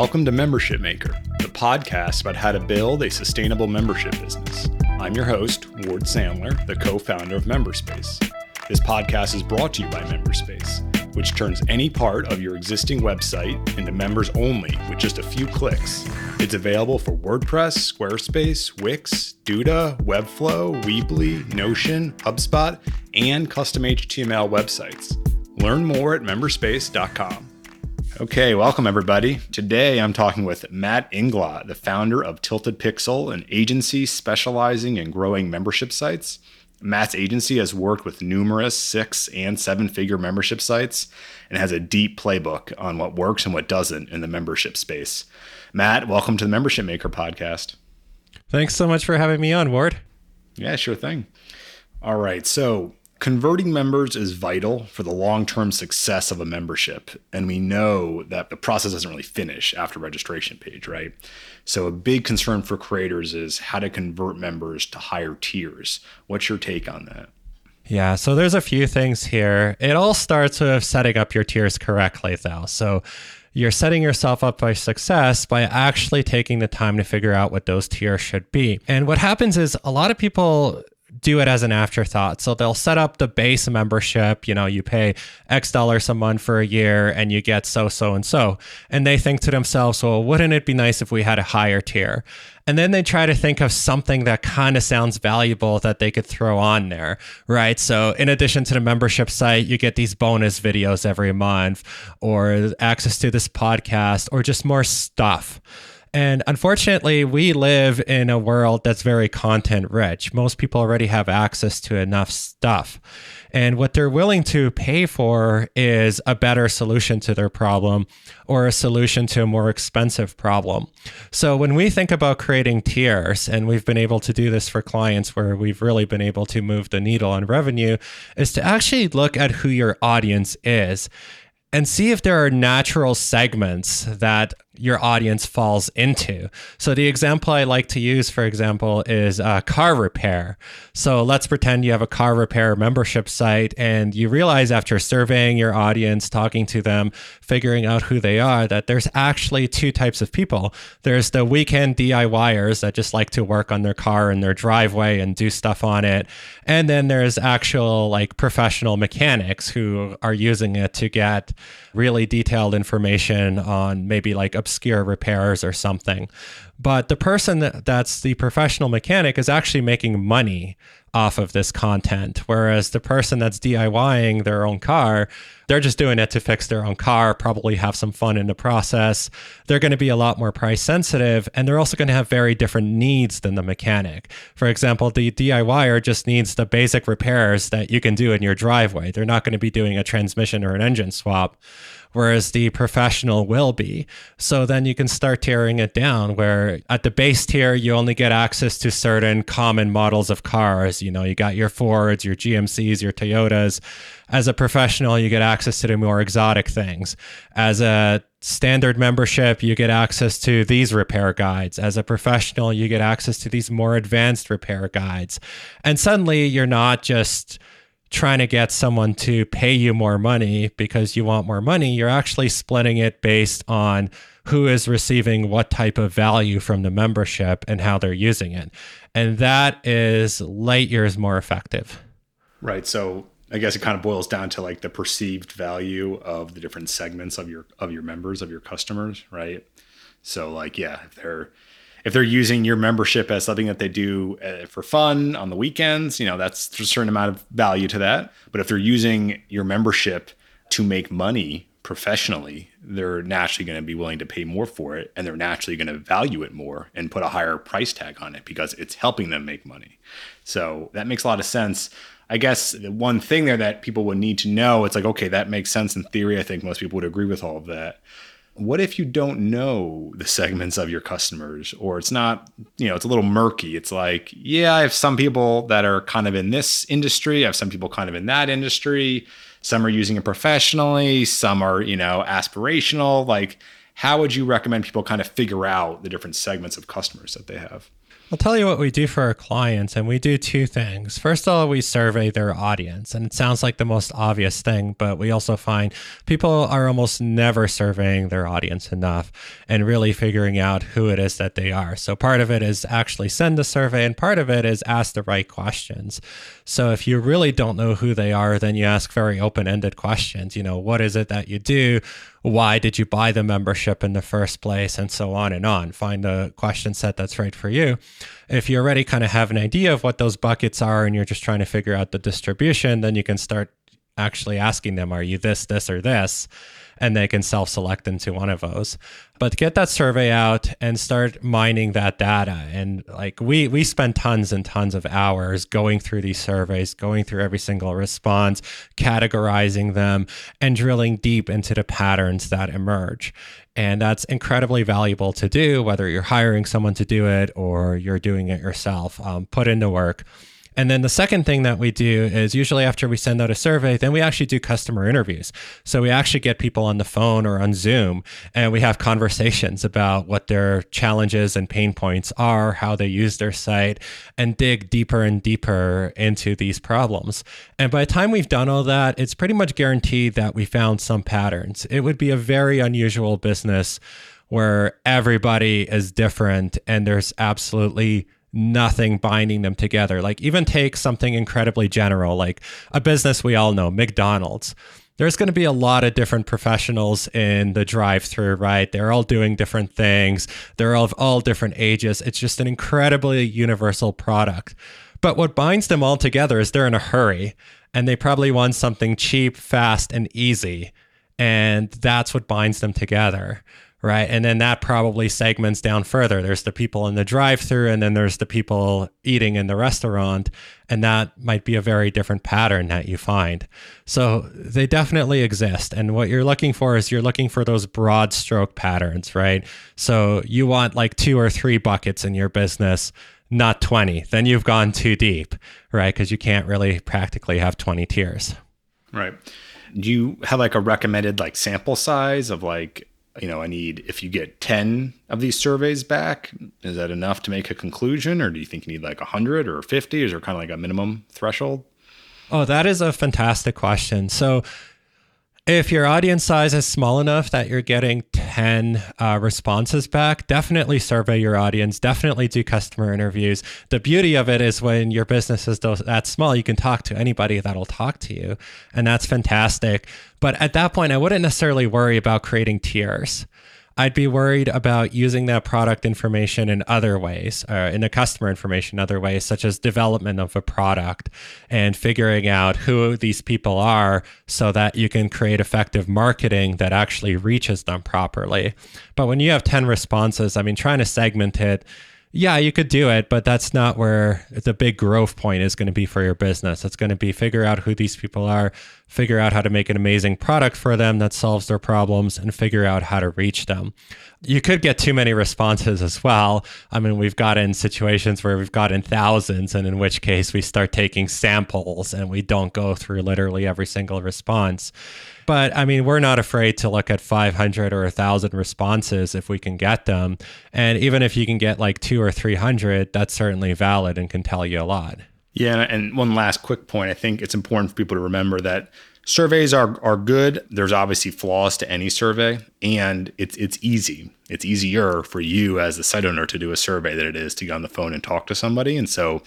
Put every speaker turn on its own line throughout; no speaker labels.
Welcome to Membership Maker, the podcast about how to build a sustainable membership business. I'm your host, Ward Sandler, the co founder of Memberspace. This podcast is brought to you by Memberspace, which turns any part of your existing website into members only with just a few clicks. It's available for WordPress, Squarespace, Wix, Duda, Webflow, Weebly, Notion, HubSpot, and custom HTML websites. Learn more at memberspace.com. Okay, welcome everybody. Today I'm talking with Matt Inglot, the founder of Tilted Pixel, an agency specializing in growing membership sites. Matt's agency has worked with numerous six and seven figure membership sites and has a deep playbook on what works and what doesn't in the membership space. Matt, welcome to the Membership Maker podcast.
Thanks so much for having me on, Ward.
Yeah, sure thing. All right. So, Converting members is vital for the long term success of a membership. And we know that the process doesn't really finish after registration page, right? So, a big concern for creators is how to convert members to higher tiers. What's your take on that?
Yeah, so there's a few things here. It all starts with setting up your tiers correctly, though. So, you're setting yourself up for success by actually taking the time to figure out what those tiers should be. And what happens is a lot of people do it as an afterthought. So they'll set up the base membership, you know, you pay X dollars a month for a year and you get so, so, and so. And they think to themselves, well, wouldn't it be nice if we had a higher tier? And then they try to think of something that kind of sounds valuable that they could throw on there, right? So, in addition to the membership site, you get these bonus videos every month, or access to this podcast, or just more stuff. And unfortunately, we live in a world that's very content rich. Most people already have access to enough stuff. And what they're willing to pay for is a better solution to their problem or a solution to a more expensive problem. So when we think about creating tiers, and we've been able to do this for clients where we've really been able to move the needle on revenue, is to actually look at who your audience is and see if there are natural segments that your audience falls into. So the example I like to use, for example, is uh, car repair. So let's pretend you have a car repair membership site and you realize after surveying your audience, talking to them, figuring out who they are, that there's actually two types of people. There's the weekend DIYers that just like to work on their car in their driveway and do stuff on it. And then there's actual like professional mechanics who are using it to get really detailed information on maybe like obscure repairs or something. But the person that, that's the professional mechanic is actually making money off of this content. Whereas the person that's DIYing their own car, they're just doing it to fix their own car, probably have some fun in the process. They're going to be a lot more price sensitive and they're also going to have very different needs than the mechanic. For example, the DIYer just needs the basic repairs that you can do in your driveway. They're not going to be doing a transmission or an engine swap whereas the professional will be. So then you can start tearing it down where at the base tier, you only get access to certain common models of cars. You know, you got your Fords, your GMCs, your Toyotas. As a professional, you get access to the more exotic things. As a standard membership, you get access to these repair guides. As a professional, you get access to these more advanced repair guides. And suddenly you're not just trying to get someone to pay you more money because you want more money, you're actually splitting it based on who is receiving what type of value from the membership and how they're using it. And that is light years more effective.
Right. So I guess it kind of boils down to like the perceived value of the different segments of your of your members, of your customers, right? So like yeah, if they're if they're using your membership as something that they do uh, for fun on the weekends, you know, that's a certain amount of value to that. But if they're using your membership to make money professionally, they're naturally going to be willing to pay more for it and they're naturally going to value it more and put a higher price tag on it because it's helping them make money. So that makes a lot of sense. I guess the one thing there that people would need to know, it's like, okay, that makes sense in theory. I think most people would agree with all of that what if you don't know the segments of your customers? Or it's not you know it's a little murky. It's like yeah i have some people that are kind of in this industry. I have some people kind of in that industry. Some are using it professionally. Some are you know aspirational. Like how would you recommend people kind of figure out the different segments of customers that they have
I'll tell you what we do for our clients, and we do two things. First of all, we survey their audience, and it sounds like the most obvious thing, but we also find people are almost never surveying their audience enough and really figuring out who it is that they are. So, part of it is actually send a survey, and part of it is ask the right questions. So, if you really don't know who they are, then you ask very open ended questions. You know, what is it that you do? why did you buy the membership in the first place and so on and on find a question set that's right for you if you already kind of have an idea of what those buckets are and you're just trying to figure out the distribution then you can start actually asking them are you this this or this and they can self select into one of those. But get that survey out and start mining that data. And like we we spend tons and tons of hours going through these surveys, going through every single response, categorizing them, and drilling deep into the patterns that emerge. And that's incredibly valuable to do, whether you're hiring someone to do it or you're doing it yourself. Um, put in the work. And then the second thing that we do is usually after we send out a survey, then we actually do customer interviews. So we actually get people on the phone or on Zoom and we have conversations about what their challenges and pain points are, how they use their site, and dig deeper and deeper into these problems. And by the time we've done all that, it's pretty much guaranteed that we found some patterns. It would be a very unusual business where everybody is different and there's absolutely nothing binding them together. Like, even take something incredibly general, like a business we all know, McDonald's. There's going to be a lot of different professionals in the drive through, right? They're all doing different things, they're all of all different ages. It's just an incredibly universal product. But what binds them all together is they're in a hurry and they probably want something cheap, fast, and easy. And that's what binds them together right? And then that probably segments down further. There's the people in the drive through, and then there's the people eating in the restaurant. And that might be a very different pattern that you find. So they definitely exist. And what you're looking for is you're looking for those broad stroke patterns, right? So you want like two or three buckets in your business. Not 20, then you've gone too deep, right? Because you can't really practically have 20 tiers.
Right. Do you have like a recommended like sample size of like you know, I need, if you get 10 of these surveys back, is that enough to make a conclusion? Or do you think you need like 100 or 50? Is there kind of like a minimum threshold?
Oh, that is a fantastic question. So, if your audience size is small enough that you're getting 10 uh, responses back, definitely survey your audience, definitely do customer interviews. The beauty of it is when your business is that small, you can talk to anybody that'll talk to you. And that's fantastic. But at that point, I wouldn't necessarily worry about creating tiers. I'd be worried about using that product information in other ways, uh, in the customer information, other ways, such as development of a product and figuring out who these people are so that you can create effective marketing that actually reaches them properly. But when you have 10 responses, I mean, trying to segment it yeah, you could do it, but that's not where the big growth point is going to be for your business. It's going to be figure out who these people are, figure out how to make an amazing product for them that solves their problems, and figure out how to reach them. You could get too many responses as well. I mean, we've gotten situations where we've gotten thousands, and in which case we start taking samples and we don't go through literally every single response. But I mean, we're not afraid to look at 500 or 1,000 responses if we can get them. And even if you can get like two or 300, that's certainly valid and can tell you a lot.
Yeah. And one last quick point I think it's important for people to remember that surveys are, are good. There's obviously flaws to any survey, and it's, it's easy. It's easier for you as the site owner to do a survey than it is to get on the phone and talk to somebody. And so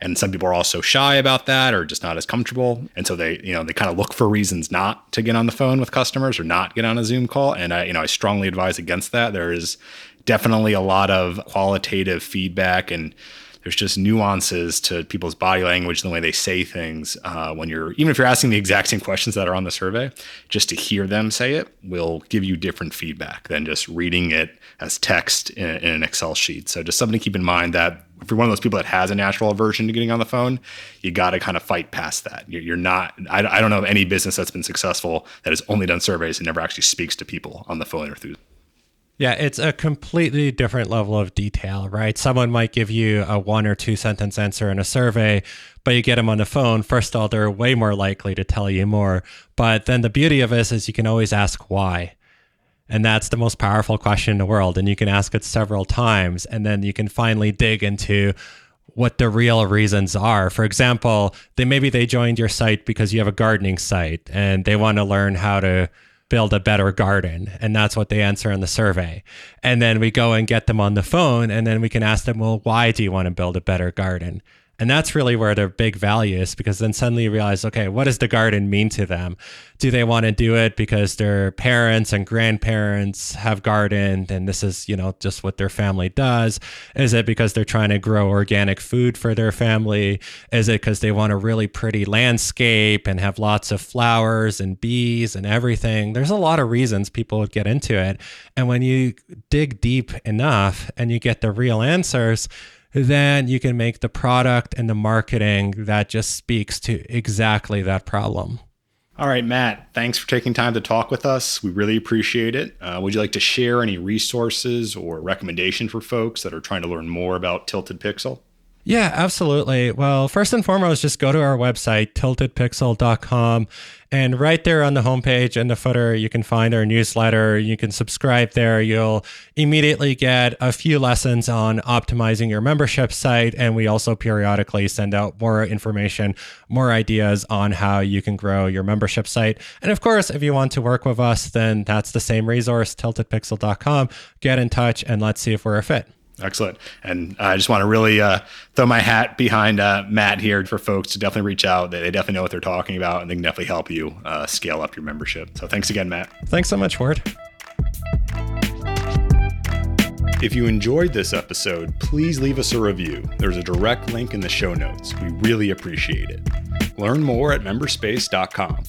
and some people are also shy about that or just not as comfortable and so they you know they kind of look for reasons not to get on the phone with customers or not get on a zoom call and i you know i strongly advise against that there is definitely a lot of qualitative feedback and there's just nuances to people's body language and the way they say things uh, when you're even if you're asking the exact same questions that are on the survey just to hear them say it will give you different feedback than just reading it as text in, in an excel sheet. So just something to keep in mind that if you're one of those people that has a natural aversion to getting on the phone you got to kind of fight past that. You're, you're not I, I don't know of any business that's been successful that has only done surveys and never actually speaks to people on the phone or through
yeah, it's a completely different level of detail, right? Someone might give you a one or two sentence answer in a survey, but you get them on the phone. First of all, they're way more likely to tell you more. But then the beauty of this is you can always ask why. And that's the most powerful question in the world. And you can ask it several times, and then you can finally dig into what the real reasons are. For example, they maybe they joined your site because you have a gardening site and they want to learn how to build a better garden. And that's what they answer in the survey. And then we go and get them on the phone and then we can ask them well why do you want to build a better garden and that's really where their big value is because then suddenly you realize, okay, what does the garden mean to them? Do they want to do it because their parents and grandparents have gardened and this is, you know, just what their family does? Is it because they're trying to grow organic food for their family? Is it because they want a really pretty landscape and have lots of flowers and bees and everything? There's a lot of reasons people would get into it. And when you dig deep enough and you get the real answers, then you can make the product and the marketing that just speaks to exactly that problem.
All right, Matt, thanks for taking time to talk with us. We really appreciate it. Uh, would you like to share any resources or recommendation for folks that are trying to learn more about Tilted Pixel?
Yeah, absolutely. Well, first and foremost, just go to our website, tiltedpixel.com. And right there on the homepage in the footer, you can find our newsletter. You can subscribe there. You'll immediately get a few lessons on optimizing your membership site. And we also periodically send out more information, more ideas on how you can grow your membership site. And of course, if you want to work with us, then that's the same resource, tiltedpixel.com. Get in touch and let's see if we're a fit.
Excellent. And I just want to really uh, throw my hat behind uh, Matt here for folks to definitely reach out. They, definitely know what they're talking about and they can definitely help you uh, scale up your membership. So thanks again, Matt.
Thanks so much, Ward.
If you enjoyed this episode, please leave us a review. There's a direct link in the show notes. We really appreciate it. Learn more at memberspace.com.